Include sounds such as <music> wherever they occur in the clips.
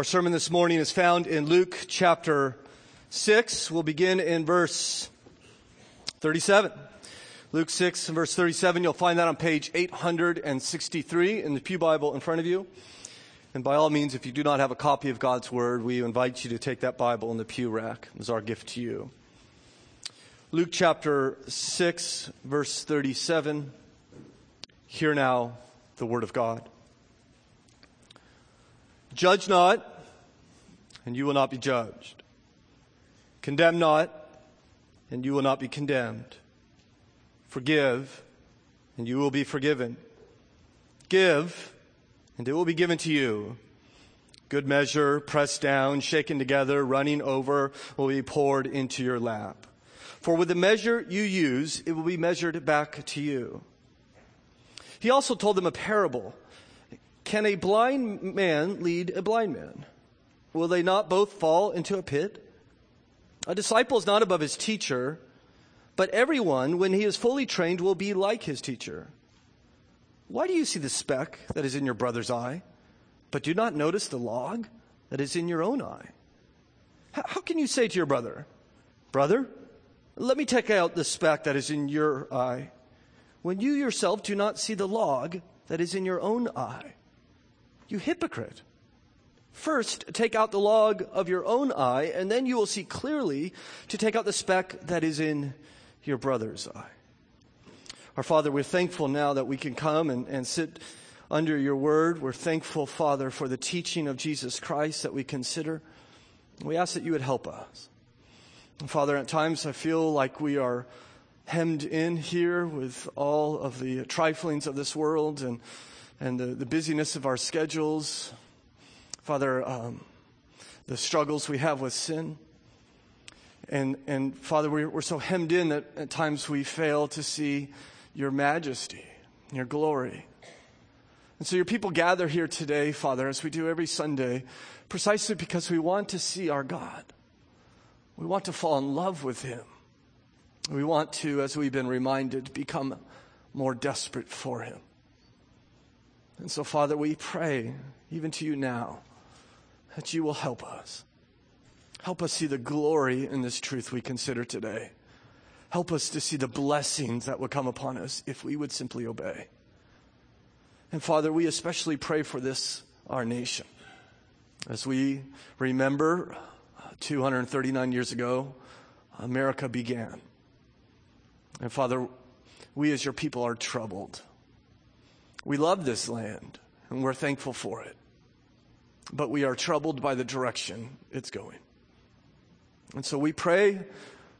Our sermon this morning is found in Luke chapter 6. We'll begin in verse 37. Luke 6 and verse 37. You'll find that on page 863 in the Pew Bible in front of you. And by all means, if you do not have a copy of God's Word, we invite you to take that Bible in the pew rack as our gift to you. Luke chapter 6, verse 37. Hear now the Word of God. Judge not, and you will not be judged. Condemn not, and you will not be condemned. Forgive, and you will be forgiven. Give, and it will be given to you. Good measure, pressed down, shaken together, running over, will be poured into your lap. For with the measure you use, it will be measured back to you. He also told them a parable can a blind man lead a blind man? Will they not both fall into a pit? A disciple is not above his teacher, but everyone, when he is fully trained, will be like his teacher. Why do you see the speck that is in your brother's eye, but do not notice the log that is in your own eye? How can you say to your brother, Brother, let me take out the speck that is in your eye, when you yourself do not see the log that is in your own eye? You hypocrite. First, take out the log of your own eye, and then you will see clearly to take out the speck that is in your brother's eye. Our Father, we're thankful now that we can come and, and sit under your word. We're thankful, Father, for the teaching of Jesus Christ that we consider. We ask that you would help us. And Father, at times I feel like we are hemmed in here with all of the triflings of this world and and the, the busyness of our schedules. Father, um, the struggles we have with sin. And, and Father, we're, we're so hemmed in that at times we fail to see your majesty, your glory. And so your people gather here today, Father, as we do every Sunday, precisely because we want to see our God. We want to fall in love with Him. We want to, as we've been reminded, become more desperate for Him. And so, Father, we pray, even to you now, that you will help us. Help us see the glory in this truth we consider today. Help us to see the blessings that would come upon us if we would simply obey. And Father, we especially pray for this, our nation. As we remember, uh, 239 years ago, America began. And Father, we as your people are troubled. We love this land and we're thankful for it. But we are troubled by the direction it's going. And so we pray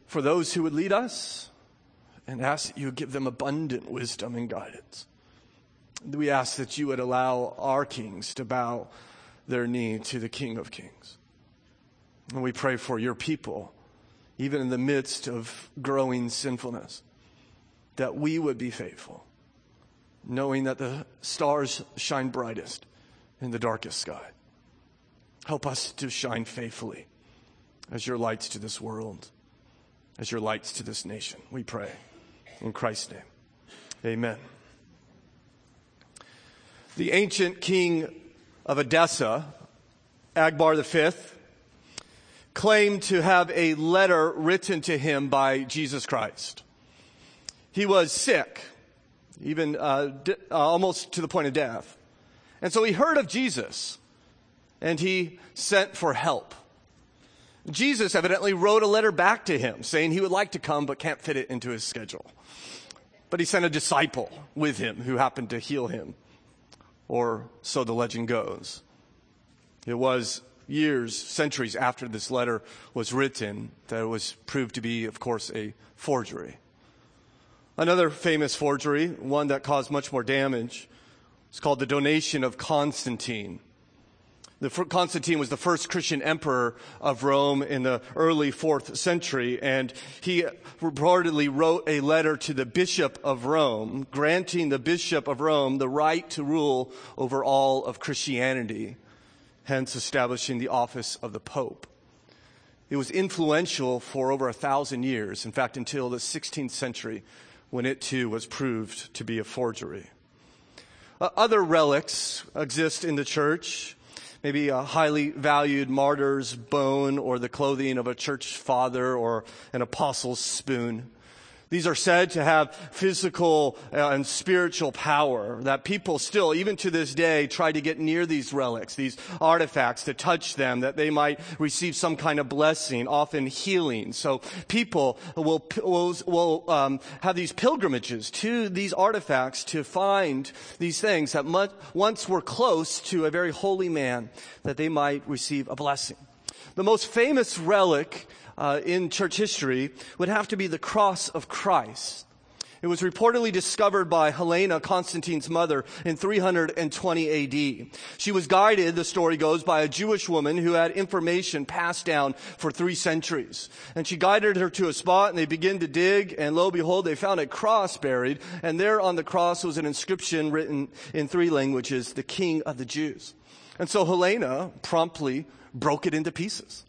for those who would lead us and ask that you give them abundant wisdom and guidance. We ask that you would allow our kings to bow their knee to the King of Kings. And we pray for your people, even in the midst of growing sinfulness, that we would be faithful knowing that the stars shine brightest in the darkest sky. Help us to shine faithfully as your lights to this world, as your lights to this nation. We pray in Christ's name. Amen. The ancient king of Edessa, Abgar V, claimed to have a letter written to him by Jesus Christ. He was sick even uh, uh, almost to the point of death. And so he heard of Jesus and he sent for help. Jesus evidently wrote a letter back to him saying he would like to come but can't fit it into his schedule. But he sent a disciple with him who happened to heal him, or so the legend goes. It was years, centuries after this letter was written that it was proved to be, of course, a forgery. Another famous forgery, one that caused much more damage, is called the donation of Constantine. The, Constantine was the first Christian emperor of Rome in the early fourth century, and he reportedly wrote a letter to the bishop of Rome, granting the bishop of Rome the right to rule over all of Christianity, hence establishing the office of the pope. It was influential for over a thousand years, in fact, until the 16th century, when it too was proved to be a forgery. Other relics exist in the church. Maybe a highly valued martyr's bone or the clothing of a church father or an apostle's spoon. These are said to have physical uh, and spiritual power that people still, even to this day, try to get near these relics, these artifacts to touch them, that they might receive some kind of blessing, often healing. So people will, will, will um, have these pilgrimages to these artifacts to find these things that much, once were close to a very holy man, that they might receive a blessing. The most famous relic uh, in church history would have to be the cross of Christ. It was reportedly discovered by Helena, Constantine's mother, in 320 AD. She was guided, the story goes, by a Jewish woman who had information passed down for three centuries. And she guided her to a spot and they began to dig and lo behold, they found a cross buried and there on the cross was an inscription written in three languages, the King of the Jews. And so Helena promptly broke it into pieces.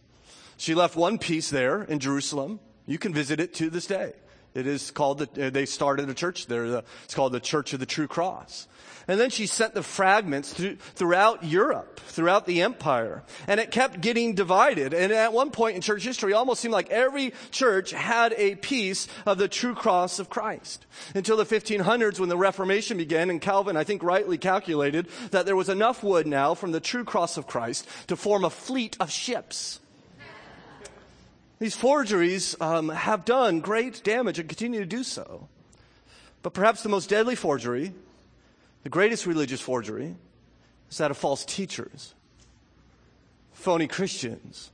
She left one piece there in Jerusalem. You can visit it to this day. It is called, the, uh, they started a church there. It's called the Church of the True Cross. And then she sent the fragments through, throughout Europe, throughout the empire. And it kept getting divided. And at one point in church history, it almost seemed like every church had a piece of the true cross of Christ. Until the 1500s when the Reformation began and Calvin, I think rightly calculated that there was enough wood now from the true cross of Christ to form a fleet of ships. These forgeries um, have done great damage and continue to do so. But perhaps the most deadly forgery, the greatest religious forgery, is that of false teachers, phony Christians.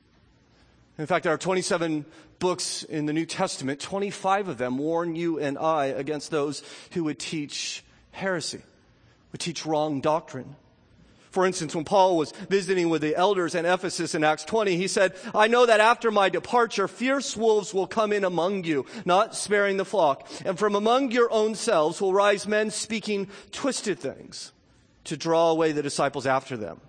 In fact, there are 27 books in the New Testament, 25 of them warn you and I against those who would teach heresy, would teach wrong doctrine. For instance, when Paul was visiting with the elders in Ephesus in Acts 20, he said, I know that after my departure, fierce wolves will come in among you, not sparing the flock. And from among your own selves will rise men speaking twisted things to draw away the disciples after them.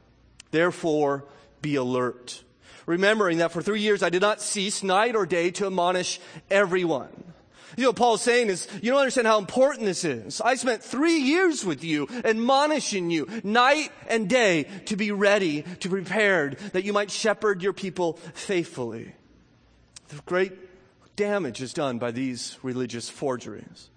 Therefore, be alert. Remembering that for three years I did not cease night or day to admonish everyone. You know, Paul's saying is, you don't understand how important this is. I spent three years with you, admonishing you night and day to be ready, to be prepared, that you might shepherd your people faithfully. The great damage is done by these religious forgeries.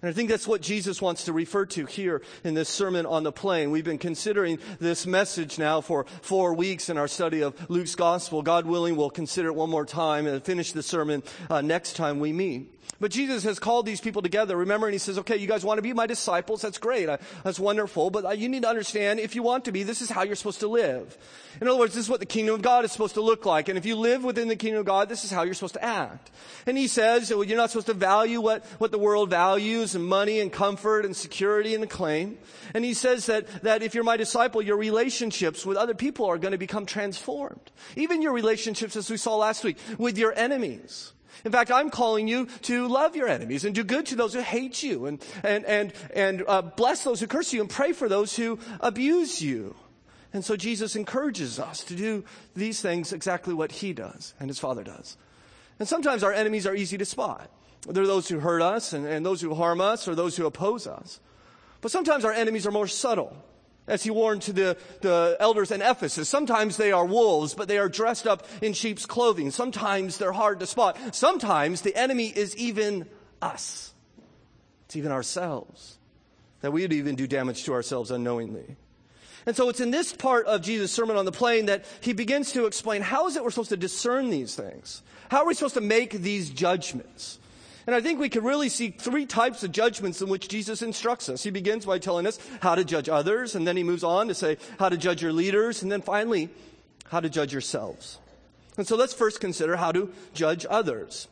And I think that's what Jesus wants to refer to here in this Sermon on the Plain. We've been considering this message now for four weeks in our study of Luke's Gospel. God willing, we'll consider it one more time and finish the sermon uh, next time we meet. But Jesus has called these people together. Remember, and he says, okay, you guys want to be my disciples? That's great. I, that's wonderful. But uh, you need to understand, if you want to be, this is how you're supposed to live. In other words, this is what the kingdom of God is supposed to look like. And if you live within the kingdom of God, this is how you're supposed to act. And he says, well, you're not supposed to value what, what the world values and money and comfort and security and acclaim. And he says that, that if you're my disciple, your relationships with other people are going to become transformed. Even your relationships, as we saw last week, with your enemies. In fact, I'm calling you to love your enemies and do good to those who hate you and, and, and, and uh, bless those who curse you and pray for those who abuse you. And so Jesus encourages us to do these things exactly what he does and his father does. And sometimes our enemies are easy to spot. They're those who hurt us and, and those who harm us or those who oppose us. But sometimes our enemies are more subtle as he warned to the, the elders in Ephesus. Sometimes they are wolves, but they are dressed up in sheep's clothing. Sometimes they're hard to spot. Sometimes the enemy is even us. It's even ourselves. That we would even do damage to ourselves unknowingly. And so it's in this part of Jesus' Sermon on the Plain that he begins to explain how is it we're supposed to discern these things? How are we supposed to make these judgments? And I think we can really see three types of judgments in which Jesus instructs us. He begins by telling us how to judge others, and then he moves on to say how to judge your leaders, and then finally, how to judge yourselves. And so let's first consider how to judge others.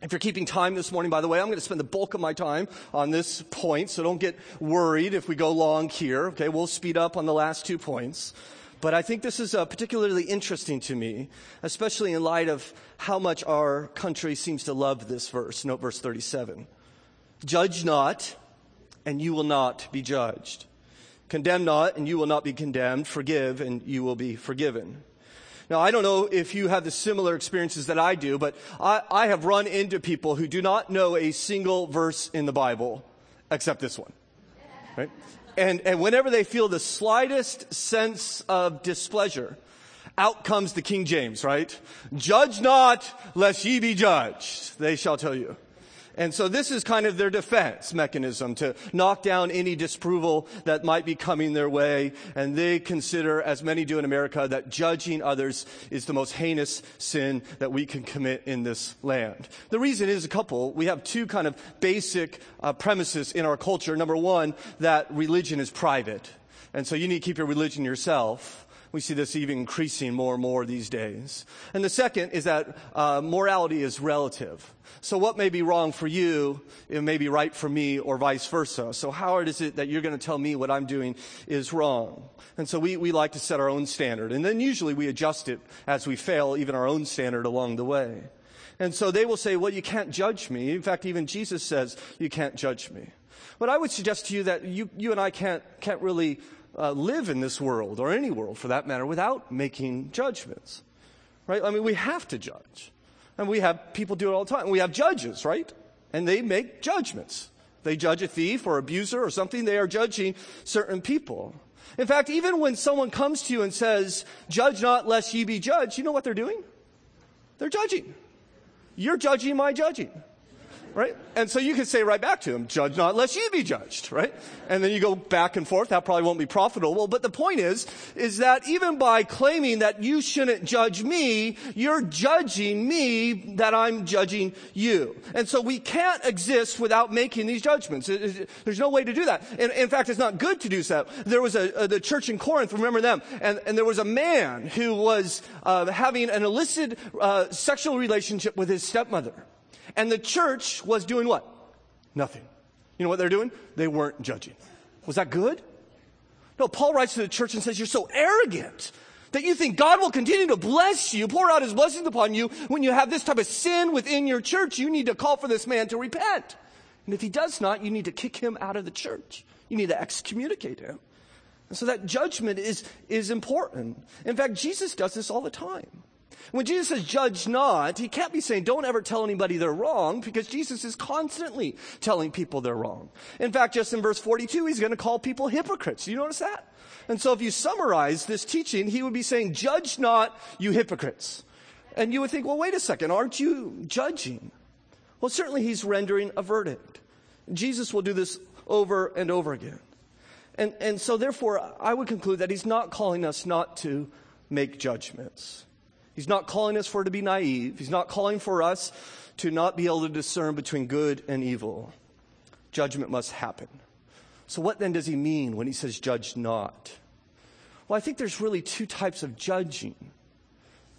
If you're keeping time this morning, by the way, I'm going to spend the bulk of my time on this point, so don't get worried if we go long here. Okay, we'll speed up on the last two points. But I think this is uh, particularly interesting to me, especially in light of how much our country seems to love this verse. Note verse 37. Judge not, and you will not be judged. Condemn not, and you will not be condemned. Forgive, and you will be forgiven. Now, I don't know if you have the similar experiences that I do, but I, I have run into people who do not know a single verse in the Bible except this one. Right? And, and whenever they feel the slightest sense of displeasure, out comes the King James, right? Judge not, lest ye be judged, they shall tell you. And so this is kind of their defense mechanism to knock down any disapproval that might be coming their way. And they consider, as many do in America, that judging others is the most heinous sin that we can commit in this land. The reason is a couple. We have two kind of basic uh, premises in our culture. Number one, that religion is private. And so you need to keep your religion yourself. We see this even increasing more and more these days. And the second is that uh, morality is relative. So what may be wrong for you, it may be right for me, or vice versa. So how is it that you're going to tell me what I'm doing is wrong? And so we, we like to set our own standard. And then usually we adjust it as we fail, even our own standard along the way. And so they will say, well, you can't judge me. In fact, even Jesus says, you can't judge me. But I would suggest to you that you, you and I can't, can't really uh, live in this world, or any world for that matter, without making judgments. Right? I mean, we have to judge. And we have people do it all the time. We have judges, right? And they make judgments. They judge a thief or abuser or something, they are judging certain people. In fact, even when someone comes to you and says, Judge not lest ye be judged, you know what they're doing? They're judging. You're judging my judging right? And so you can say right back to him, judge not lest you be judged, right? And then you go back and forth. That probably won't be profitable. Well, but the point is, is that even by claiming that you shouldn't judge me, you're judging me that I'm judging you. And so we can't exist without making these judgments. There's no way to do that. And in fact, it's not good to do so. There was a, a the church in Corinth, remember them, and, and there was a man who was uh, having an illicit uh, sexual relationship with his stepmother. And the church was doing what? Nothing. You know what they're doing? They weren't judging. Was that good? No, Paul writes to the church and says, You're so arrogant that you think God will continue to bless you, pour out his blessings upon you when you have this type of sin within your church. You need to call for this man to repent. And if he does not, you need to kick him out of the church. You need to excommunicate him. And so that judgment is, is important. In fact, Jesus does this all the time. When Jesus says judge not, he can't be saying don't ever tell anybody they're wrong because Jesus is constantly telling people they're wrong. In fact, just in verse 42, he's going to call people hypocrites. Do you notice that? And so if you summarize this teaching, he would be saying, judge not, you hypocrites. And you would think, well, wait a second, aren't you judging? Well, certainly he's rendering a verdict. Jesus will do this over and over again. And, and so therefore, I would conclude that he's not calling us not to make judgments. He's not calling us for to be naive. He's not calling for us to not be able to discern between good and evil. Judgment must happen. So, what then does he mean when he says judge not? Well, I think there's really two types of judging.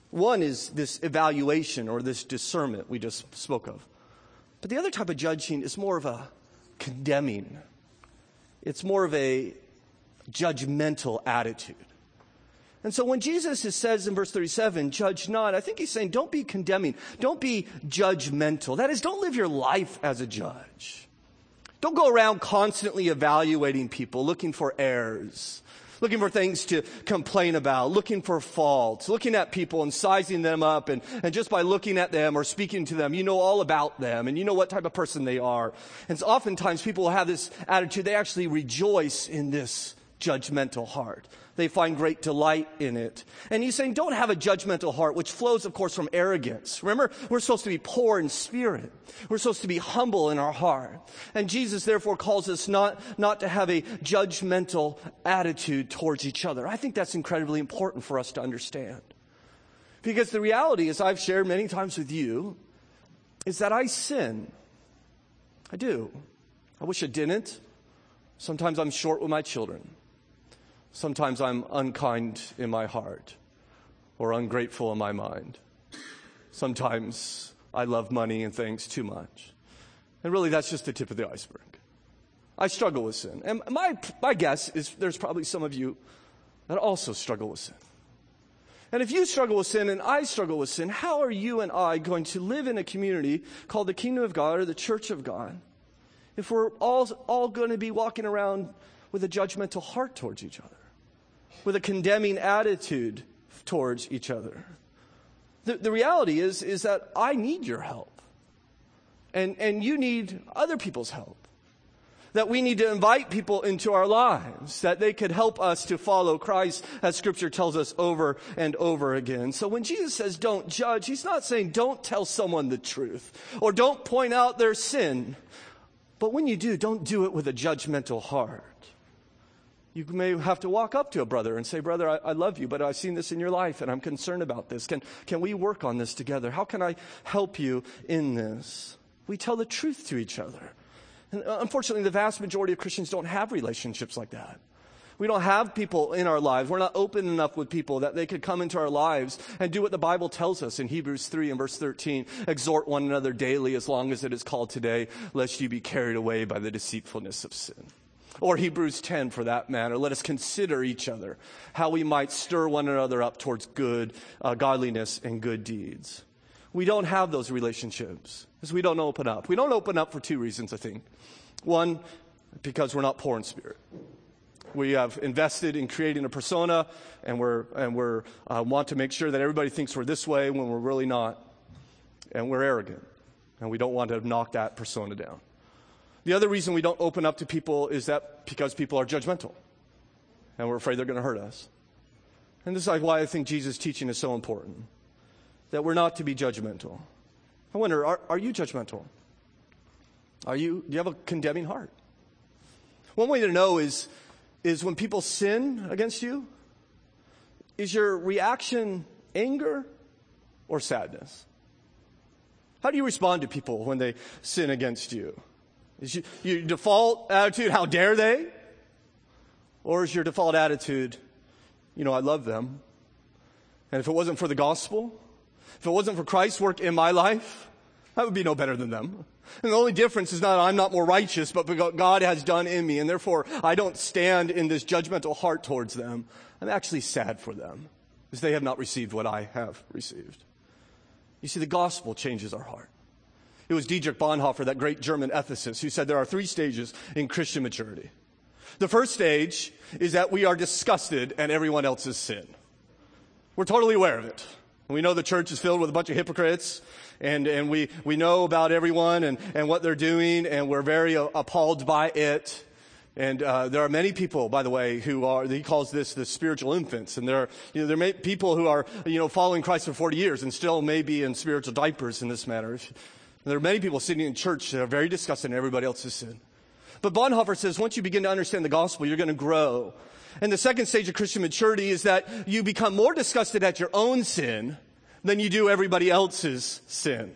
One is this evaluation or this discernment we just spoke of. But the other type of judging is more of a condemning, it's more of a judgmental attitude. And so when Jesus says in verse 37, judge not, I think he's saying don't be condemning. Don't be judgmental. That is, don't live your life as a judge. Don't go around constantly evaluating people, looking for errors, looking for things to complain about, looking for faults, looking at people and sizing them up. And, and just by looking at them or speaking to them, you know all about them and you know what type of person they are. And so oftentimes people have this attitude, they actually rejoice in this judgmental heart. They find great delight in it. And he's saying, don't have a judgmental heart, which flows, of course, from arrogance. Remember, we're supposed to be poor in spirit. We're supposed to be humble in our heart. And Jesus therefore calls us not, not to have a judgmental attitude towards each other. I think that's incredibly important for us to understand. Because the reality, as I've shared many times with you, is that I sin. I do. I wish I didn't. Sometimes I'm short with my children. Sometimes I'm unkind in my heart or ungrateful in my mind. Sometimes I love money and things too much. And really, that's just the tip of the iceberg. I struggle with sin. And my, my guess is there's probably some of you that also struggle with sin. And if you struggle with sin and I struggle with sin, how are you and I going to live in a community called the kingdom of God or the church of God if we're all, all going to be walking around with a judgmental heart towards each other? With a condemning attitude towards each other. The, the reality is, is that I need your help. And, and you need other people's help. that we need to invite people into our lives, that they could help us to follow Christ as scripture tells us over and over again. So when Jesus says don't judge, he's not saying don't tell someone the truth or don't point out their sin. But when you do, don't do it with a judgmental heart. You may have to walk up to a brother and say, Brother, I, I, love you, but I've seen this in your life and I'm concerned about this. Can, can we work on this together? How can I help you in this? We tell the truth to each other. And uh, unfortunately, the vast majority of Christians don't have relationships like that. We don't have people in our lives. We're not open enough with people that they could come into our lives and do what the Bible tells us in Hebrews 3 and verse 13. Exhort one another daily as long as it is called today, lest you be carried away by the deceitfulness of sin. Or Hebrews 10 for that matter. Let us consider each other, how we might stir one another up towards good, uh, godliness and good deeds. We don't have those relationships because we don't open up. We don't open up for two reasons, I think. One, because we're not poor in spirit. We have invested in creating a persona, and we're and we're uh, want to make sure that everybody thinks we're this way when we're really not, and we're arrogant, and we don't want to knock that persona down. The other reason we don't open up to people is that because people are judgmental, and we're afraid they're going to hurt us. And this is like why I think Jesus' teaching is so important, that we're not to be judgmental. I wonder, are, are you judgmental? Are you, do you have a condemning heart? One way to know is, is when people sin against you, is your reaction anger or sadness? How do you respond to people when they sin against you? Is your default attitude, how dare they? Or is your default attitude, you know, I love them. And if it wasn't for the gospel, if it wasn't for Christ's work in my life, I would be no better than them. And the only difference is not I'm not more righteous, but what God has done in me. And therefore, I don't stand in this judgmental heart towards them. I'm actually sad for them because they have not received what I have received. You see, the gospel changes our heart. It was Dietrich Bonhoeffer, that great German ethicist, who said there are three stages in Christian maturity. The first stage is that we are disgusted at everyone else's sin. We're totally aware of it. We know the church is filled with a bunch of hypocrites and, and we, we know about everyone and, and what they're doing, and we're very appalled by it. And uh, there are many people, by the way, who are, he calls this the spiritual infants. And there are, you know, there may people who are, you know, following Christ for 40 years and still may be in spiritual diapers in this matter. There are many people sitting in church that are very disgusted in everybody else's sin. But Bonhoeffer says once you begin to understand the gospel, you're going to grow. And the second stage of Christian maturity is that you become more disgusted at your own sin than you do everybody else's sin.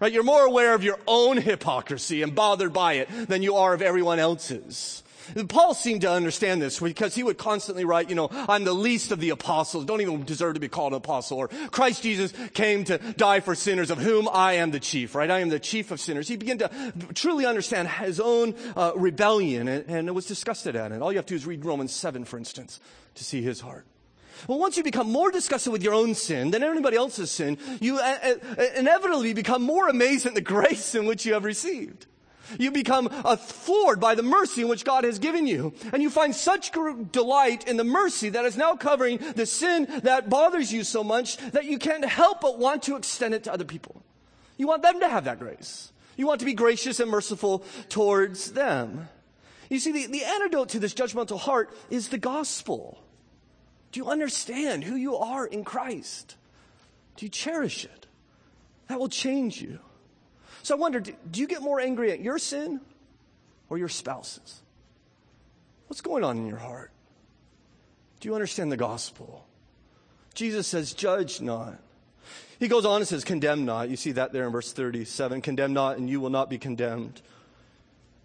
Right? You're more aware of your own hypocrisy and bothered by it than you are of everyone else's. Paul seemed to understand this because he would constantly write, you know, I'm the least of the apostles, don't even deserve to be called an apostle, or Christ Jesus came to die for sinners of whom I am the chief, right? I am the chief of sinners. He began to truly understand his own uh, rebellion and, and was disgusted at it. All you have to do is read Romans 7, for instance, to see his heart. Well, once you become more disgusted with your own sin than anybody else's sin, you uh, uh, inevitably become more amazed at the grace in which you have received. You become floored by the mercy in which God has given you. And you find such delight in the mercy that is now covering the sin that bothers you so much that you can't help but want to extend it to other people. You want them to have that grace. You want to be gracious and merciful towards them. You see, the, the antidote to this judgmental heart is the gospel. Do you understand who you are in Christ? Do you cherish it? That will change you. So I wonder do, do you get more angry at your sin or your spouse's? What's going on in your heart? Do you understand the gospel? Jesus says, Judge not. He goes on and says, Condemn not. You see that there in verse 37. Condemn not, and you will not be condemned.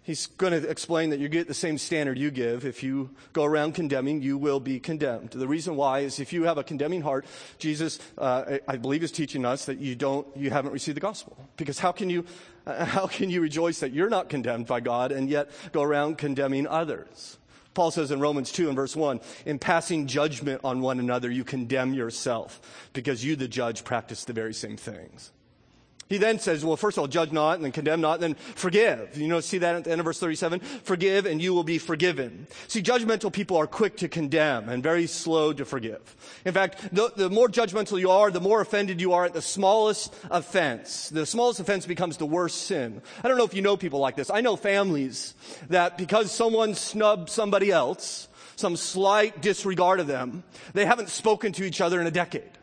He's going to explain that you get the same standard you give. If you go around condemning, you will be condemned. The reason why is if you have a condemning heart, Jesus, uh, I believe, is teaching us that you don't, you haven't received the gospel. Because how can you, uh, <laughs> how can you rejoice that you're not condemned by God and yet go around condemning others? Paul says in Romans 2 and verse 1, in passing judgment on one another, you condemn yourself because you, the judge, practice the very same things. He then says, well, first of all, judge not and then condemn not and then forgive. You know, see that at the end of verse 37? Forgive and you will be forgiven. See, judgmental people are quick to condemn and very slow to forgive. In fact, the, the more judgmental you are, the more offended you are at the smallest offense. The smallest offense becomes the worst sin. I don't know if you know people like this. I know families that because someone snubbed somebody else, some slight disregard of them, they haven't spoken to each other in a decade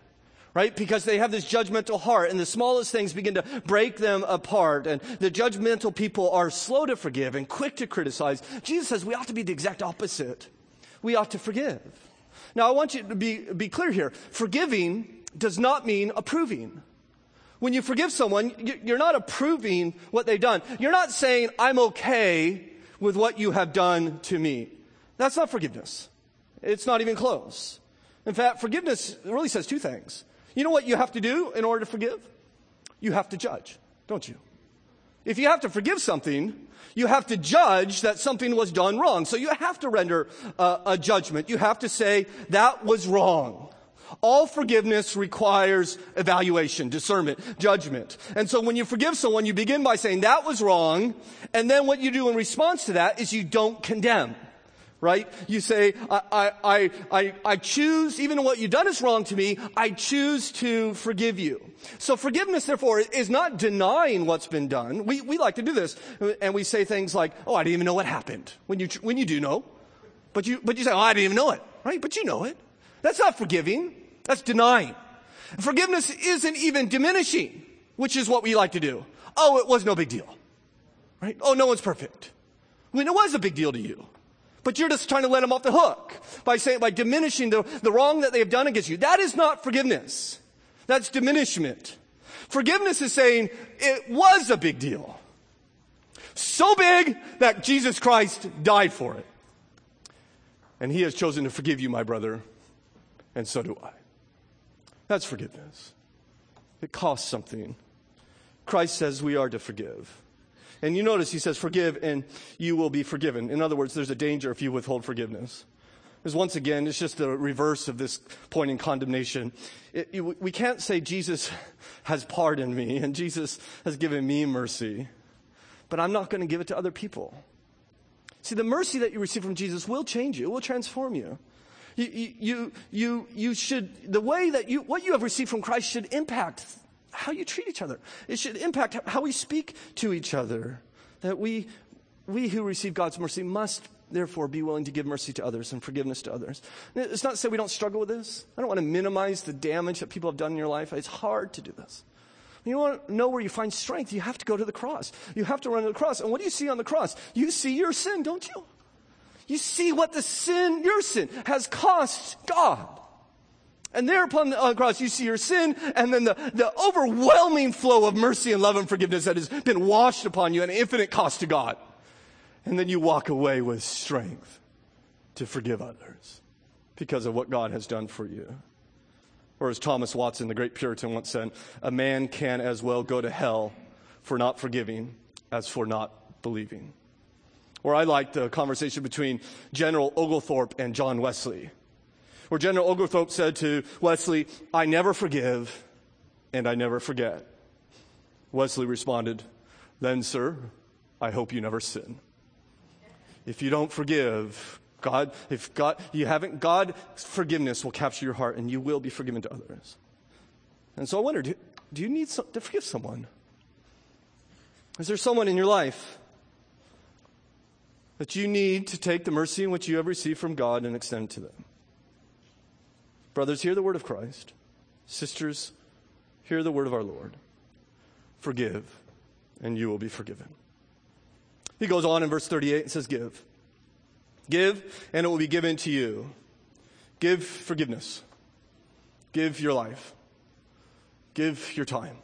right? Because they have this judgmental heart and the smallest things begin to break them apart and the judgmental people are slow to forgive and quick to criticize. Jesus says we ought to be the exact opposite. We ought to forgive. Now I want you to be, be clear here. Forgiving does not mean approving. When you forgive someone, you're not approving what they've done. You're not saying, I'm okay with what you have done to me. That's not forgiveness. It's not even close. In fact, forgiveness really says two things. You know what you have to do in order to forgive? You have to judge, don't you? If you have to forgive something, you have to judge that something was done wrong. So you have to render a, a judgment. You have to say, that was wrong. All forgiveness requires evaluation, discernment, judgment. And so when you forgive someone, you begin by saying, that was wrong. And then what you do in response to that is you don't condemn right? You say, I, I, I, I choose, even what you've done is wrong to me, I choose to forgive you. So forgiveness, therefore, is not denying what's been done. We, we like to do this, and we say things like, oh, I didn't even know what happened. When you, when you do know. But you, but you say, oh, I didn't even know it, right? But you know it. That's not forgiving. That's denying. Forgiveness isn't even diminishing, which is what we like to do. Oh, it was no big deal. Right? Oh, no one's perfect. When it was a big deal to you. But you're just trying to let them off the hook by saying, by diminishing the, the wrong that they have done against you. That is not forgiveness. That's diminishment. Forgiveness is saying it was a big deal. So big that Jesus Christ died for it. And he has chosen to forgive you, my brother, and so do I. That's forgiveness. It costs something. Christ says we are to forgive. And you notice he says, forgive and you will be forgiven. In other words, there's a danger if you withhold forgiveness. Because once again, it's just the reverse of this point in condemnation. It, it, we can't say Jesus has pardoned me and Jesus has given me mercy, but I'm not going to give it to other people. See, the mercy that you receive from Jesus will change you. It will transform you. You, you, you, you should, the way that you, what you have received from Christ should impact how you treat each other. It should impact how we speak to each other. That we, we who receive God's mercy must therefore be willing to give mercy to others and forgiveness to others. It's not to say we don't struggle with this. I don't want to minimize the damage that people have done in your life. It's hard to do this. You want to know where you find strength, you have to go to the cross. You have to run to the cross. And what do you see on the cross? You see your sin, don't you? You see what the sin, your sin, has cost God. And there upon the cross, you see your sin and then the, the overwhelming flow of mercy and love and forgiveness that has been washed upon you at an infinite cost to God. And then you walk away with strength to forgive others because of what God has done for you. Or as Thomas Watson, the great Puritan, once said, a man can as well go to hell for not forgiving as for not believing. Or I like the conversation between General Oglethorpe and John Wesley where General Oglethorpe said to Wesley, I never forgive and I never forget. Wesley responded, Then, sir, I hope you never sin. If you don't forgive, God, if God, you haven't, God's forgiveness will capture your heart and you will be forgiven to others. And so I wonder, do, do you need some, to forgive someone? Is there someone in your life that you need to take the mercy in which you have received from God and extend to them? Brothers, hear the word of Christ. Sisters, hear the word of our Lord. Forgive, and you will be forgiven. He goes on in verse 38 and says, Give. Give, and it will be given to you. Give forgiveness. Give your life. Give your time.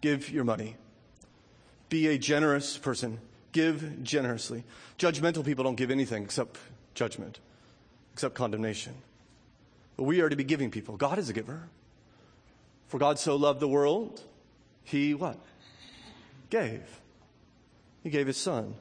Give your money. Be a generous person. Give generously. Judgmental people don't give anything except judgment, except condemnation. But we are to be giving people. God is a giver. For God so loved the world, he what? Gave. He gave his son.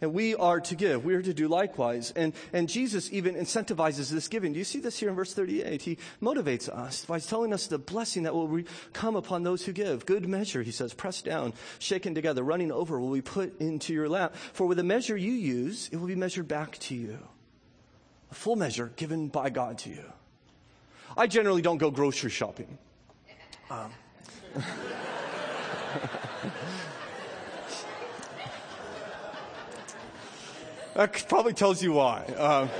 And we are to give. We are to do likewise. And, and Jesus even incentivizes this giving. Do you see this here in verse 38? He motivates us by telling us the blessing that will come upon those who give. Good measure, he says, pressed down, shaken together, running over will be put into your lap. For with the measure you use, it will be measured back to you. A full measure given by God to you. I generally don't go grocery shopping. Um. <laughs> That probably tells you why. Um,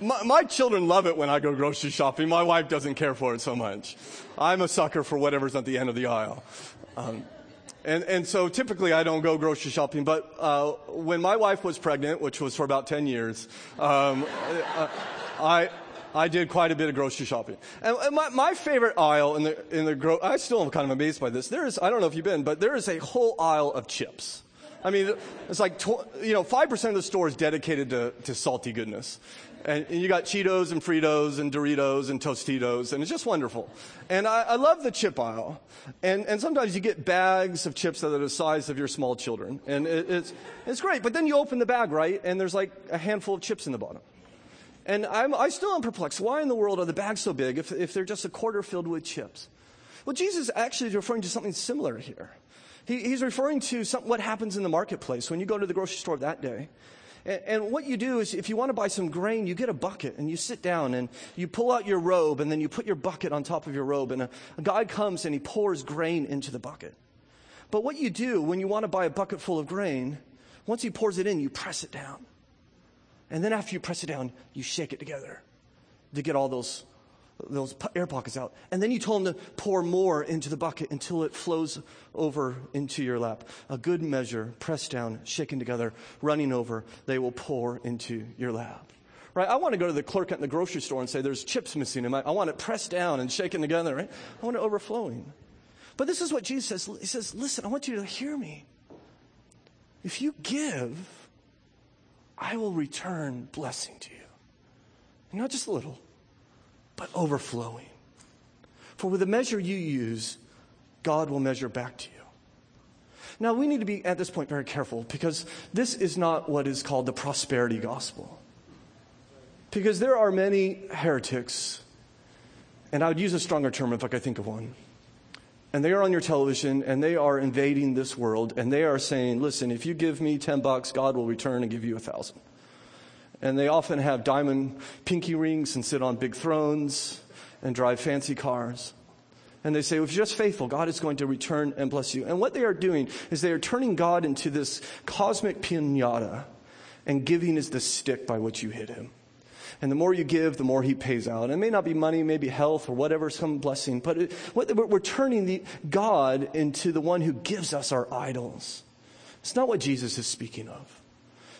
my, my, children love it when I go grocery shopping. My wife doesn't care for it so much. I'm a sucker for whatever's at the end of the aisle. Um, and, and so typically I don't go grocery shopping, but uh, when my wife was pregnant, which was for about 10 years, um, uh, I, I did quite a bit of grocery shopping. And my, my favorite aisle in the, in the gro- I still am kind of amazed by this. There is, I don't know if you've been, but there is a whole aisle of chips. I mean, it's like, tw- you know, 5% of the store is dedicated to, to salty goodness. And, and, you got Cheetos and Fritos and Doritos and Tostitos, and it's just wonderful. And I, I love the chip aisle. And, and sometimes you get bags of chips that are the size of your small children. And it, it's, it's great. But then you open the bag, right? And there's like a handful of chips in the bottom. And I'm, I still am perplexed. Why in the world are the bags so big if, if they're just a quarter filled with chips? Well, Jesus actually is referring to something similar here. He, he's referring to some, what happens in the marketplace when you go to the grocery store that day. And, and what you do is, if you want to buy some grain, you get a bucket and you sit down and you pull out your robe and then you put your bucket on top of your robe and a, a guy comes and he pours grain into the bucket. But what you do when you want to buy a bucket full of grain, once he pours it in, you press it down. And then after you press it down, you shake it together to get all those those air pockets out. And then you told him to pour more into the bucket until it flows over into your lap. A good measure, pressed down, shaken together, running over, they will pour into your lap. Right? I want to go to the clerk at the grocery store and say, there's chips missing. I want it pressed down and shaken together, right? I want it overflowing. But this is what Jesus says. He says, listen, I want you to hear me. If you give, I will return blessing to you. Not just a little but overflowing. For with the measure you use, God will measure back to you. Now, we need to be at this point very careful because this is not what is called the prosperity gospel. Because there are many heretics, and I would use a stronger term if I could think of one. And they are on your television and they are invading this world and they are saying, listen, if you give me 10 bucks, God will return and give you a thousand. And they often have diamond pinky rings and sit on big thrones and drive fancy cars. And they say, if you're just faithful, God is going to return and bless you. And what they are doing is they are turning God into this cosmic pinata, and giving is the stick by which you hit him. And the more you give, the more he pays out. And it may not be money, maybe health or whatever, some blessing, but it, we're turning the, God into the one who gives us our idols. It's not what Jesus is speaking of.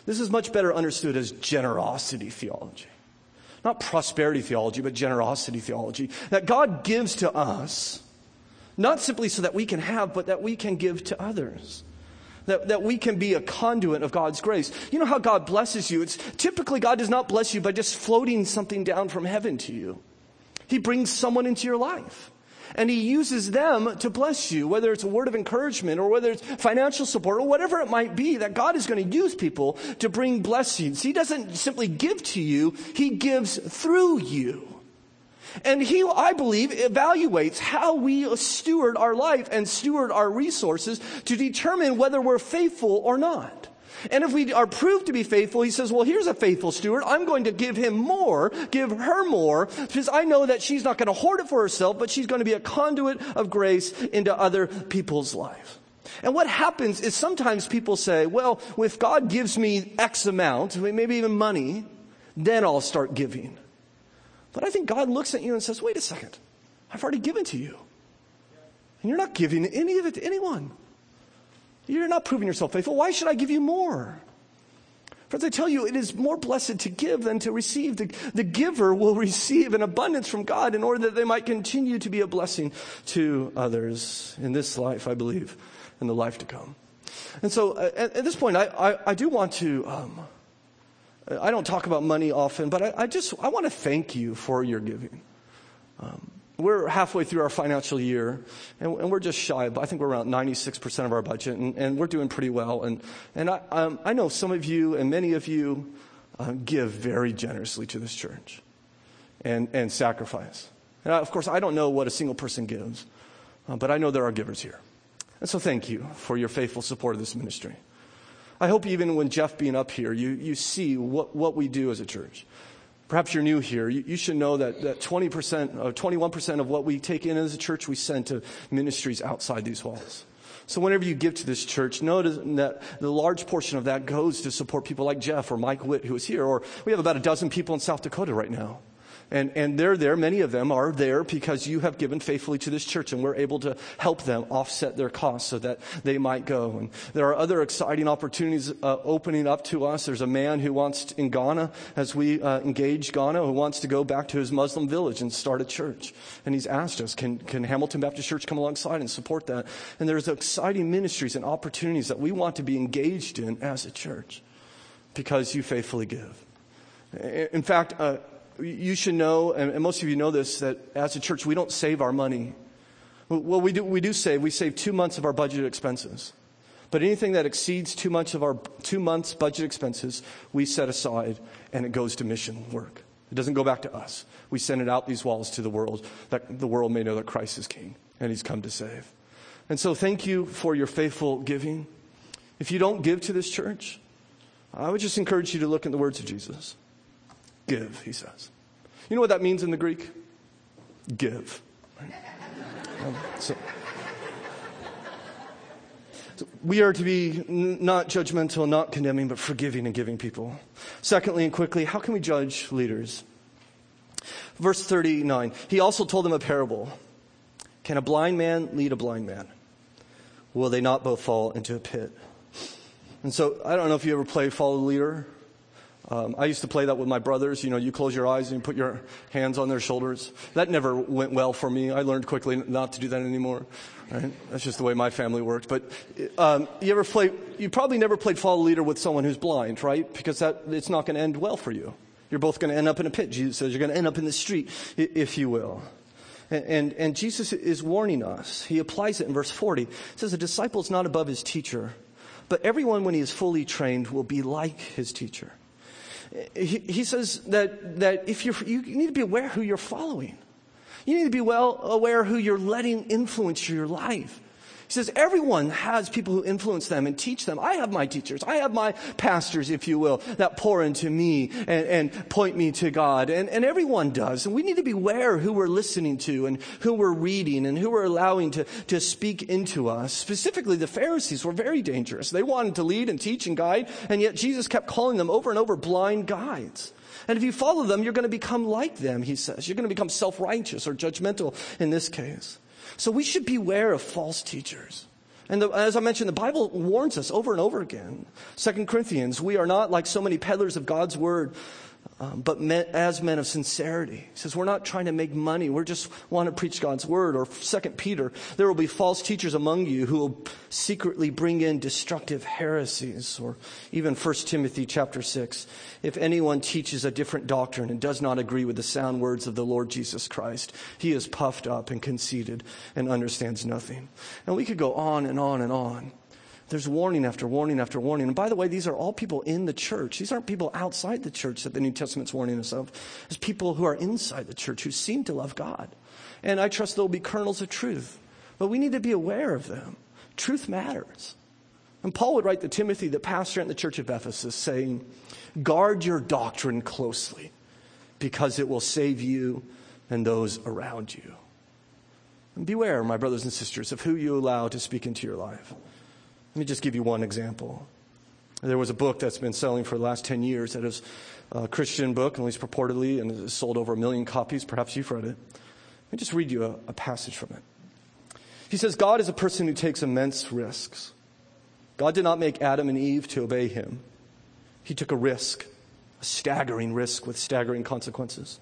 This is much better understood as generosity theology. Not prosperity theology, but generosity theology. That God gives to us, not simply so that we can have, but that we can give to others. That, that we can be a conduit of God's grace. You know how God blesses you? It's typically God does not bless you by just floating something down from heaven to you. He brings someone into your life and he uses them to bless you, whether it's a word of encouragement or whether it's financial support or whatever it might be, that God is going to use people to bring blessings. He doesn't simply give to you, he gives through you. And he, I believe, evaluates how we steward our life and steward our resources to determine whether we're faithful or not. And if we are proved to be faithful, he says, well, here's a faithful steward. I'm going to give him more, give her more, because I know that she's not going to hoard it for herself, but she's going to be a conduit of grace into other people's lives. And what happens is sometimes people say, well, if God gives me X amount, maybe even money, then I'll start giving. But I think God looks at you and says, wait a second. I've already given to you. And you're not giving any of it to anyone. You're not proving yourself faithful. Why should I give you more? Friends, I tell you, it is more blessed to give than to receive. The, the giver will receive an abundance from God in order that they might continue to be a blessing to others in this life, I believe, and the life to come. And so uh, at, at, this point, I, I, I do want to, um, I don't talk about money often, but I, I, just, I want to thank you for your giving. Um, we're halfway through our financial year, and, and, we're just shy. But I think we're around 96% of our budget, and, and we're doing pretty well. And, and I, um, I know some of you and many of you um, give very generously to this church and, and sacrifice. And I, of course, I don't know what a single person gives, uh, but I know there are givers here. And so thank you for your faithful support of this ministry. I hope even when Jeff being up here, you, you see what, what we do as a church. Perhaps you're new here. You, you should know that, that 20%, uh, 21% of what we take in as a church, we send to ministries outside these walls. So whenever you give to this church, notice that the large portion of that goes to support people like Jeff or Mike Witt, who is here, or we have about a dozen people in South Dakota right now. And, and they're there, many of them are there because you have given faithfully to this church and we're able to help them offset their costs so that they might go. And there are other exciting opportunities uh, opening up to us. There's a man who wants to, in Ghana, as we uh, engage Ghana, who wants to go back to his Muslim village and start a church. And he's asked us, can, can Hamilton Baptist Church come alongside and support that? And there's exciting ministries and opportunities that we want to be engaged in as a church because you faithfully give. In fact, uh, you should know, and most of you know this, that as a church, we don't save our money. Well, we do, we do save. We save two months of our budget expenses. But anything that exceeds two months of our two months budget expenses, we set aside and it goes to mission work. It doesn't go back to us. We send it out these walls to the world that the world may know that Christ is king and he's come to save. And so thank you for your faithful giving. If you don't give to this church, I would just encourage you to look in the words of Jesus. Give, he says. You know what that means in the Greek? Give. Um, so, so, we are to be n- not judgmental, not condemning, but forgiving and giving people. Secondly, and quickly, how can we judge leaders? Verse 39 He also told them a parable. Can a blind man lead a blind man? Will they not both fall into a pit? And so, I don't know if you ever play follow the leader. Um, I used to play that with my brothers. You know, you close your eyes and you put your hands on their shoulders. That never went well for me. I learned quickly not to do that anymore. Right? That's just the way my family worked. But um, you ever play? You probably never played follow leader with someone who's blind, right? Because that it's not going to end well for you. You're both going to end up in a pit. Jesus says you're going to end up in the street, if you will. And, and, and Jesus is warning us. He applies it in verse 40. He says, A disciple is not above his teacher, but everyone, when he is fully trained, will be like his teacher he, he says that, that if you're, you need to be aware who you're following. You need to be well aware who you're letting influence your life. He says everyone has people who influence them and teach them. I have my teachers. I have my pastors, if you will, that pour into me and, and point me to God. And, and everyone does. And we need to be aware who we're listening to and who we're reading and who we're allowing to, to speak into us. Specifically, the Pharisees were very dangerous. They wanted to lead and teach and guide, and yet Jesus kept calling them over and over blind guides. And if you follow them, you're going to become like them, he says. You're going to become self-righteous or judgmental in this case. So we should beware of false teachers. And the, as I mentioned, the Bible warns us over and over again. Second Corinthians, we are not like so many peddlers of God's word, um, but men, as men of sincerity. He says, we're not trying to make money. We just want to preach God's word. Or Second Peter, there will be false teachers among you who will secretly bring in destructive heresies. Or even First Timothy chapter 6. If anyone teaches a different doctrine and does not agree with the sound words of the Lord Jesus Christ, he is puffed up and conceited and understands nothing. And we could go on and on and on. There's warning after warning after warning. And by the way, these are all people in the church. These aren't people outside the church that the New Testament's warning us of. It's people who are inside the church who seem to love God. And I trust there'll be kernels of truth. But we need to be aware of them. Truth matters. And Paul would write to Timothy, the pastor in the church of Ephesus, saying, Guard your doctrine closely, because it will save you and those around you. And beware, my brothers and sisters, of who you allow to speak into your life. Let me just give you one example. There was a book that's been selling for the last 10 years that is a Christian book, at least purportedly, and has sold over a million copies. Perhaps you've read it. Let me just read you a, a passage from it. He says, God is a person who takes immense risks. God did not make Adam and Eve to obey him. He took a risk, a staggering risk with staggering consequences.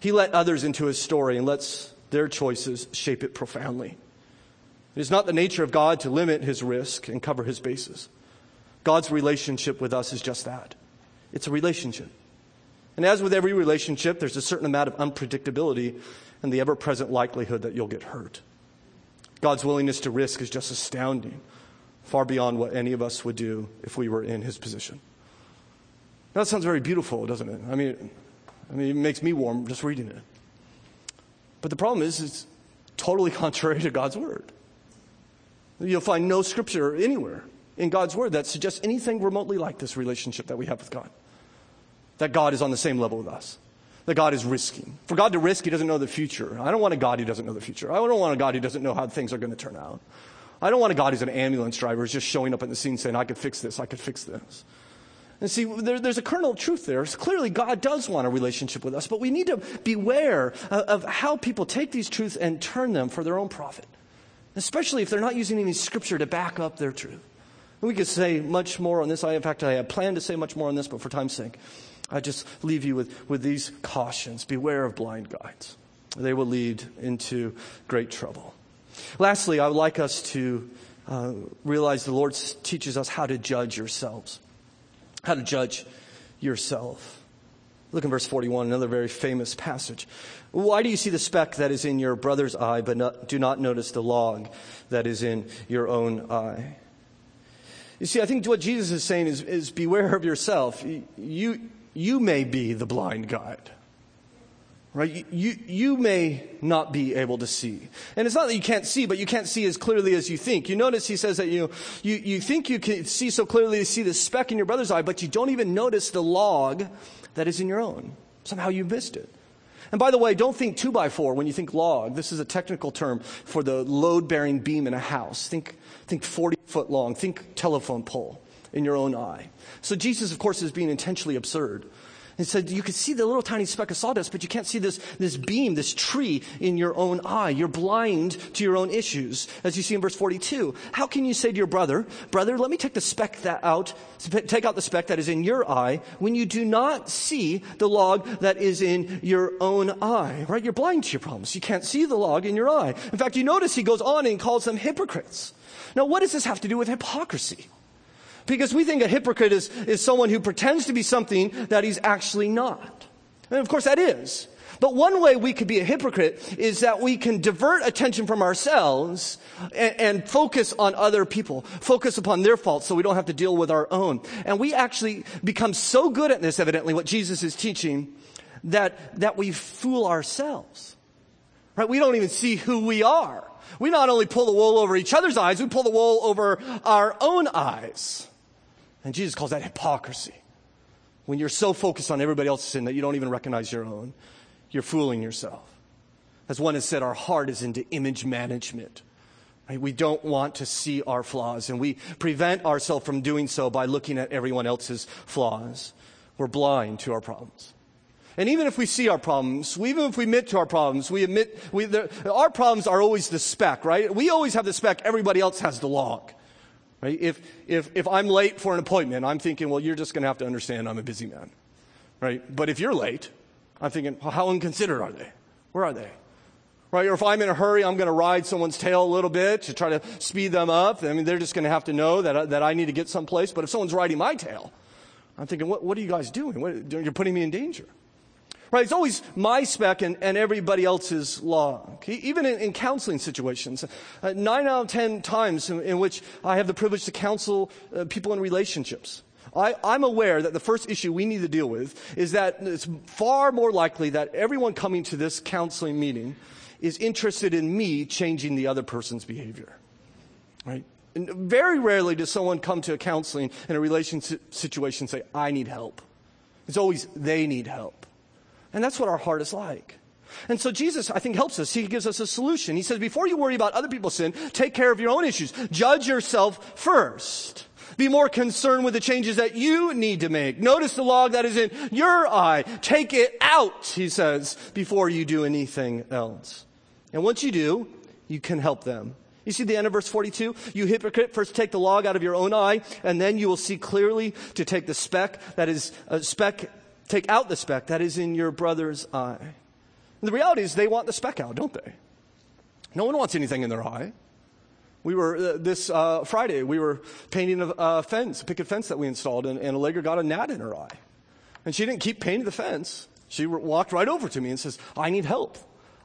He let others into his story and lets their choices shape it profoundly. It is not the nature of God to limit his risk and cover his bases. God's relationship with us is just that. It's a relationship. And as with every relationship, there's a certain amount of unpredictability and the ever present likelihood that you'll get hurt. God's willingness to risk is just astounding, far beyond what any of us would do if we were in his position. That sounds very beautiful, doesn't it? I mean, I mean, it makes me warm just reading it. But the problem is, it's totally <laughs> contrary to God's word. You'll find no scripture anywhere in God's word that suggests anything remotely like this relationship that we have with God. That God is on the same level with us. That God is risking. For God to risk, He doesn't know the future. I don't want a God who doesn't know the future. I don't want a God who doesn't know how things are going to turn out. I don't want a God who's an ambulance driver who's just showing up at the scene saying, I could fix this, I could fix this. And see, there, there's a kernel of truth there. It's Clearly, God does want a relationship with us, but we need to beware of, of how people take these truths and turn them for their own profit, especially if they're not using any scripture to back up their truth. We could say much more on this. I, in fact, I had planned to say much more on this, but for time's sake, I just leave you with, with these cautions. Beware of blind guides. They will lead into great trouble. Lastly, I would like us to uh, realize the Lord teaches us how to judge yourselves. How to judge yourself. Look in verse 41, another very famous passage. Why do you see the speck that is in your brother's eye, but not, do not notice the log that is in your own eye? You see, I think what Jesus is saying is, is beware of yourself. You, you may be the blind guide. Right? You, you may not be able to see. And it's not that you can't see, but you can't see as clearly as you think. You notice he says that you, you, you think you can see so clearly to see the speck in your brother's eye, but you don't even notice the log that is in your own. Somehow you missed it. And by the way, don't think two by four when you think log. This is a technical term for the load bearing beam in a house. Think, think 40 foot long. Think telephone pole in your own eye. So Jesus, of course, is being intentionally absurd. He said, you can see the little tiny speck of sawdust, but you can't see this, this beam, this tree in your own eye. You're blind to your own issues, as you see in verse 42. How can you say to your brother, brother, let me take the speck that out, take out the speck that is in your eye, when you do not see the log that is in your own eye, right? You're blind to your problems. You can't see the log in your eye. In fact, you notice he goes on and calls them hypocrites. Now, what does this have to do with hypocrisy? Because we think a hypocrite is, is someone who pretends to be something that he's actually not. And of course that is. But one way we could be a hypocrite is that we can divert attention from ourselves and, and, focus on other people, focus upon their faults so we don't have to deal with our own. And we actually become so good at this, evidently, what Jesus is teaching, that, that we fool ourselves. Right? We don't even see who we are. We not only pull the wool over each other's eyes, we pull the wool over our own eyes. And Jesus calls that hypocrisy. When you're so focused on everybody else's sin that you don't even recognize your own, you're fooling yourself. As one has said, our heart is into image management. Right? We don't want to see our flaws, and we prevent ourselves from doing so by looking at everyone else's flaws. We're blind to our problems. And even if we see our problems, even if we admit to our problems, we admit we, our problems are always the speck, right? We always have the speck. Everybody else has the log. Right? If, if, if I'm late for an appointment, I'm thinking, well, you're just going to have to understand I'm a busy man. Right? But if you're late, I'm thinking, well, how inconsiderate are they? Where are they? Right? Or if I'm in a hurry, I'm going to ride someone's tail a little bit to try to speed them up. I mean, they're just going to have to know that, that I need to get someplace. But if someone's riding my tail, I'm thinking, what, what are you guys doing? What, you're putting me in danger. Right? It's always my speck and, and everybody else's log. Even in, in counseling situations, uh, nine out of ten times in, in, which I have the privilege to counsel uh, people in relationships, I, I'm aware that the first issue we need to deal with is that it's far more likely that everyone coming to this counseling meeting is interested in me changing the other person's behavior. Right? And very rarely does someone come to a counseling in a relationship situation and say, I need help. It's always they need help. And that's what our heart is like. And so Jesus, I think, helps us. He gives us a solution. He says, before you worry about other people's sin, take care of your own issues. Judge yourself first. Be more concerned with the changes that you need to make. Notice the log that is in your eye. Take it out, he says, before you do anything else. And once you do, you can help them. You see the end of verse 42? You hypocrite, first take the log out of your own eye, and then you will see clearly to take the speck that is a speck Take out the speck that is in your brother's eye. And the reality is they want the speck out, don't they? No one wants anything in their eye. We were, uh, this uh, Friday, we were painting a, a, fence, a picket fence that we installed, and, and Allegra got a gnat in her eye. And she didn't keep painting the fence. She walked right over to me and says, I need help.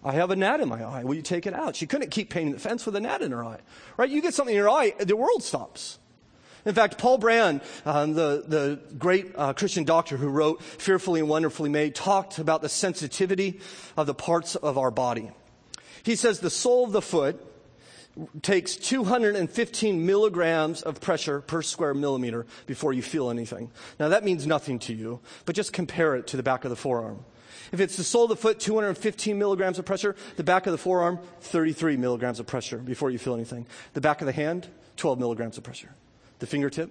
I have a gnat in my eye. Will you take it out? She couldn't keep painting the fence with a gnat in her eye. Right? You get something in your eye, the world stops. In fact, Paul Brand, um, the, the great uh, Christian doctor who wrote Fearfully and Wonderfully Made, talked about the sensitivity of the parts of our body. He says the sole of the foot takes 215 milligrams of pressure per square millimeter before you feel anything. Now that means nothing to you, but just compare it to the back of the forearm. If it's the sole of the foot, 215 milligrams of pressure. The back of the forearm, 33 milligrams of pressure before you feel anything. The back of the hand, 12 milligrams of pressure. The fingertip,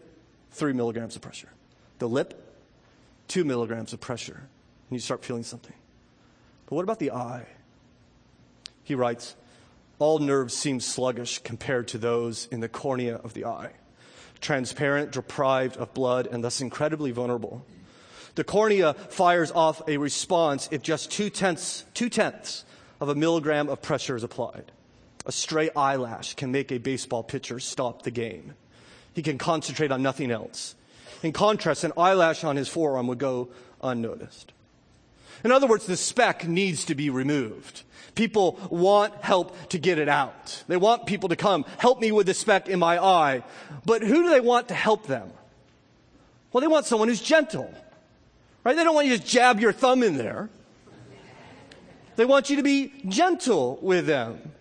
3 milligrams of pressure. The lip, 2 milligrams of pressure. And you start feeling something. But what about the eye? He writes, all nerves seem sluggish compared to those in the cornea of the eye, transparent, deprived of blood, and thus incredibly vulnerable. The cornea fires off a response if just two tenths, two tenths of a milligram of pressure is applied. A stray eyelash can make a baseball pitcher stop the game. He can concentrate on nothing else. In contrast, an eyelash on his forearm would go unnoticed. In other words, the speck needs to be removed. People want help to get it out. They want people to come, help me with the speck in my eye. But who do they want to help them? Well, they want someone who's gentle. Right? They don't want you to jab your thumb in there. They want you to be gentle with them.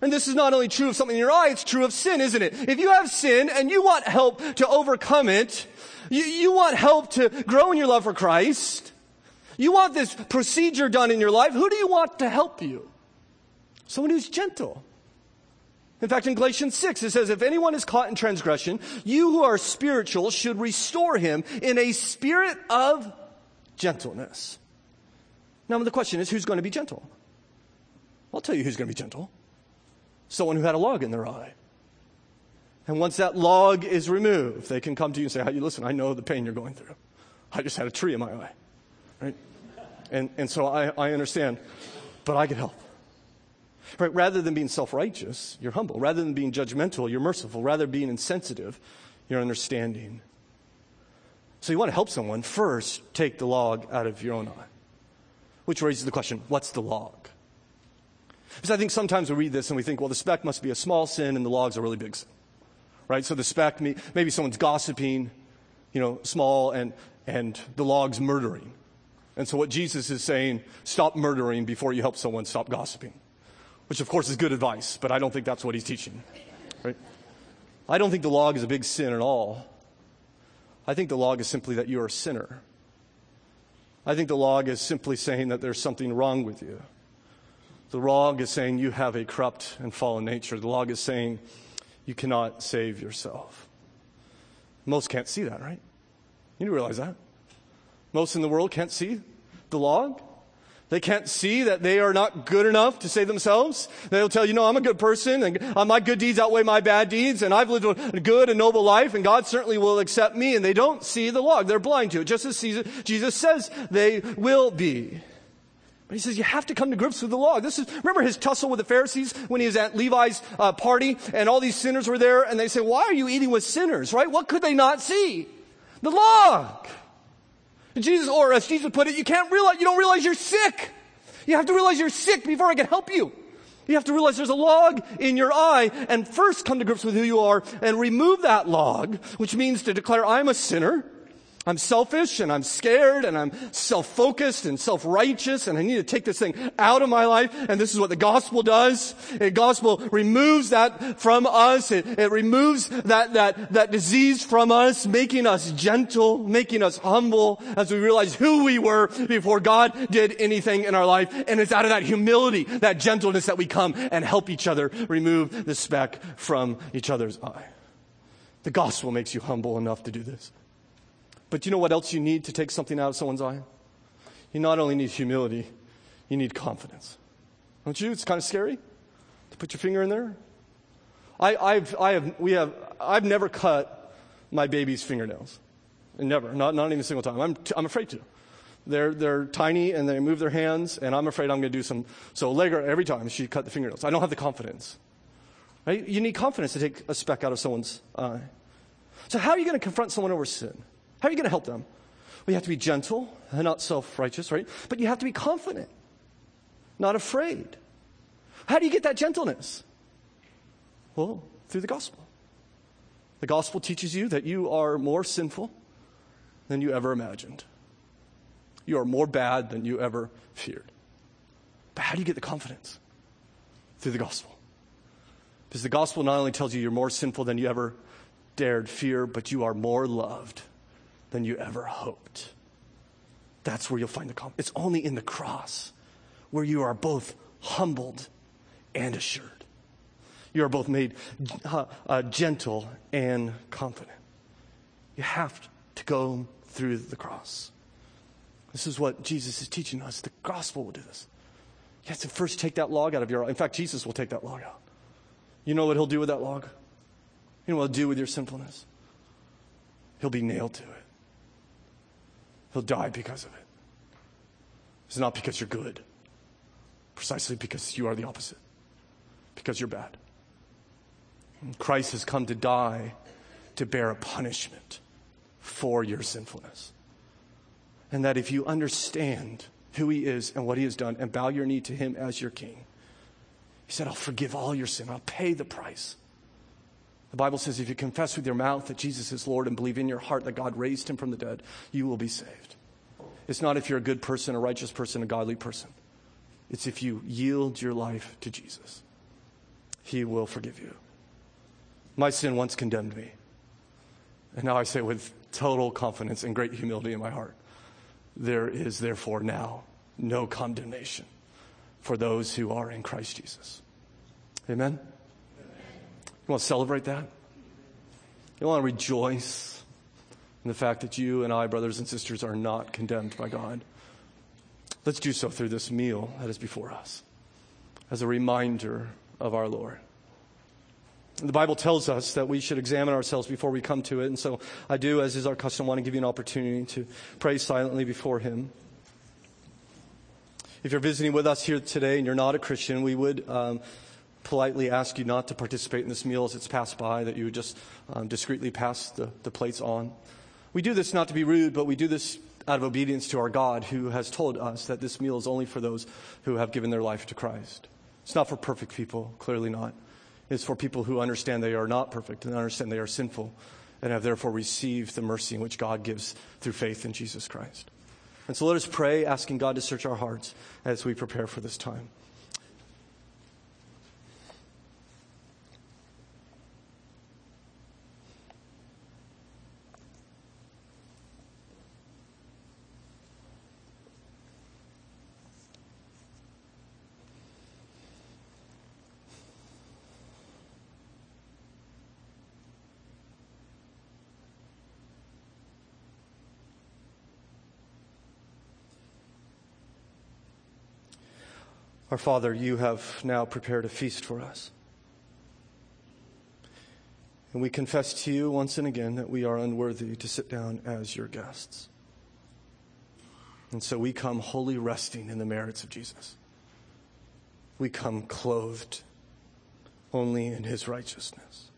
And this is not only true of something in your eye, it's true of sin, isn't it? If you have sin and you want help to overcome it, you, you want help to grow in your love for Christ, you want this procedure done in your life, who do you want to help you? Someone who's gentle. In fact, in Galatians 6, it says, if anyone is caught in transgression, you who are spiritual should restore him in a spirit of gentleness. Now, the question is, who's going to be gentle? I'll tell you who's going to be gentle. Someone who had a log in their eye. And once that log is removed, they can come to you and say, hey, listen, I know the pain you're going through. I just had a tree in my eye. Right? And, and so I, I understand, but I can help. Right? Rather than being self righteous, you're humble. Rather than being judgmental, you're merciful. Rather than being insensitive, you're understanding. So you want to help someone, first take the log out of your own eye. Which raises the question what's the log? Because I think sometimes we read this and we think, well, the speck must be a small sin and the log's a really big sin. Right? So the speck, maybe someone's gossiping, you know, small, and, and the log's murdering. And so what Jesus is saying, stop murdering before you help someone stop gossiping. Which of course is good advice, but I don't think that's what he's teaching. Right? I don't think the log is a big sin at all. I think the log is simply that you're a sinner. I think the log is simply saying that there's something wrong with you. The log is saying you have a corrupt and fallen nature. The log is saying you cannot save yourself. Most can't see that, right? You realize that. Most in the world can't see the log. They can't see that they are not good enough to save themselves. They'll tell you, no, I'm a good person and uh, my good deeds outweigh my bad deeds and I've lived a good and noble life and God certainly will accept me and they don't see the log. They're blind to it, just as Jesus says they will be. But he says you have to come to grips with the law. This is, remember his tussle with the Pharisees when he was at Levi's uh, party and all these sinners were there and they say, why are you eating with sinners, right? What could they not see? The log. Jesus, or as Jesus put it, you can't realize, you don't realize you're sick. You have to realize you're sick before I can help you. You have to realize there's a log in your eye and first come to grips with who you are and remove that log, which means to declare I'm a sinner I'm selfish and I'm scared and I'm self-focused and self-righteous and I need to take this thing out of my life. And this is what the gospel does. The gospel removes that from us. It, it removes that, that, that disease from us, making us gentle, making us humble as we realize who we were before God did anything in our life. And it's out of that humility, that gentleness that we come and help each other remove the speck from each other's eye. The gospel makes you humble enough to do this. But you know what else you need to take something out of someone's eye? You not only need humility, you need confidence. Don't you? It's kind of scary to put your finger in there. I, I've, I have, we have, I've never cut my baby's fingernails. Never, not, not even a single time. I'm, t- I'm afraid to. They're, they're tiny and they move their hands, and I'm afraid I'm going to do some. So, every time she cut the fingernails, I don't have the confidence. Right? You need confidence to take a speck out of someone's eye. So, how are you going to confront someone over sin? How are you going to help them? Well, you have to be gentle and not self righteous, right? But you have to be confident. not afraid. How do you get that gentleness? Well, through the gospel. The gospel teaches you that you are more sinful than you ever imagined. You are more bad than you ever feared. But how do you get the confidence? Through the gospel. Because the gospel not only tells you you're more sinful than you ever dared fear, but you are more loved than you ever hoped. That's where you'll find the calm. It's only in the cross where you are both humbled and assured. You are both made uh, uh, gentle and confident. You have to go through the cross. This is what Jesus is teaching us. The gospel will do this. You have to first take that log out of your In fact, Jesus will take that log out. You know what he'll do with that log? You know what he'll do with your sinfulness? He'll be nailed to it. He'll die because of it. It's not because you're good, precisely because you are the opposite, because you're bad. And Christ has come to die to bear a punishment for your sinfulness. And that if you understand who he is and what he has done and bow your knee to him as your king, he said, I'll forgive all your sin. I'll pay the price. The Bible says if you confess with your mouth that Jesus is Lord and believe in your heart that God raised him from the dead, you will be saved. It's not if you're a good person, a righteous person, a godly person. It's if you yield your life to Jesus. He will forgive you. My sin once condemned me. And now I say with total confidence and great humility in my heart there is therefore now no condemnation for those who are in Christ Jesus. Amen? You want to celebrate that? You want to rejoice in the fact that you and I, brothers and sisters, are not condemned by God. Let's do so through this meal that is before us as a reminder of our Lord. The Bible tells us that we should examine ourselves before we come to it. And so I do, as is our custom, want to give you an opportunity to pray silently before Him. If you're visiting with us here today and you're not a Christian, we would um, politely ask you not to participate in this meal as it's passed by, that you would just um, discreetly pass the, the plates on. We do this not to be rude, but we do this out of obedience to our God who has told us that this meal is only for those who have given their life to Christ. It's not for perfect people, clearly not It's for people who understand they are not perfect and understand they are sinful and have therefore received the mercy in which God gives through faith in Jesus Christ. And so let us pray, asking God to search our hearts as we prepare for this time. Our Father, you have now prepared a feast for us. And we confess to you once and again that we are unworthy to sit down as your guests. And so we come wholly resting in the merits of Jesus. We come clothed only in his righteousness.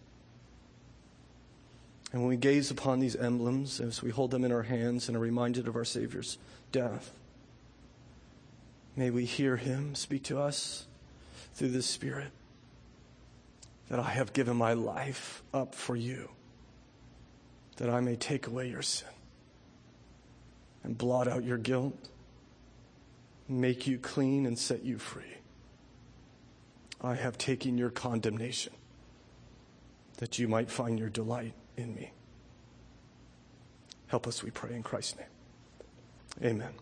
And when we gaze upon these emblems, as we hold them in our hands and are reminded of our Savior's death, May we hear him speak to us through the Spirit that I have given my life up for you, that I may take away your sin and blot out your guilt, make you clean and set you free. I have taken your condemnation that you might find your delight in me. Help us, we pray, in Christ's name. Amen.